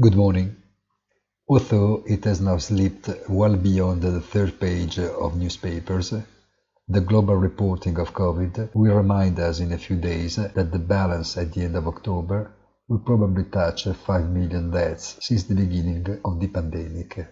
Good morning. Although it has now slipped well beyond the third page of newspapers, the global reporting of COVID will remind us in a few days that the balance at the end of October will probably touch 5 million deaths since the beginning of the pandemic.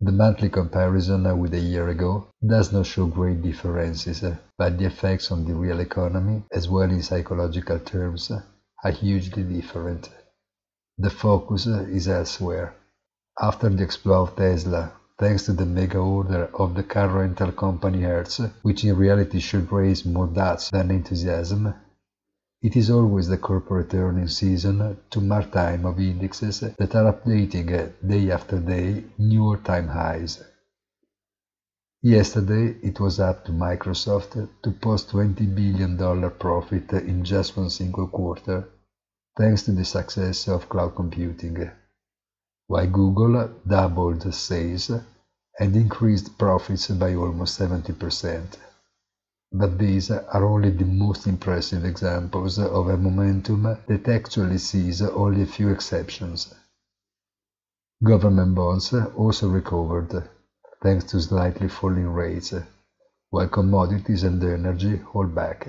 The monthly comparison with a year ago does not show great differences, but the effects on the real economy, as well in psychological terms, are hugely different. The focus is elsewhere. After the exploit of Tesla, thanks to the mega order of the car rental company Hertz, which in reality should raise more doubts than enthusiasm, it is always the corporate earnings season to mark time of indexes that are updating day after day new all-time highs. Yesterday, it was up to Microsoft to post $20 billion profit in just one single quarter, thanks to the success of cloud computing, while Google doubled sales and increased profits by almost 70%. But these are only the most impressive examples of a momentum that actually sees only a few exceptions. Government bonds also recovered, thanks to slightly falling rates, while commodities and energy hold back.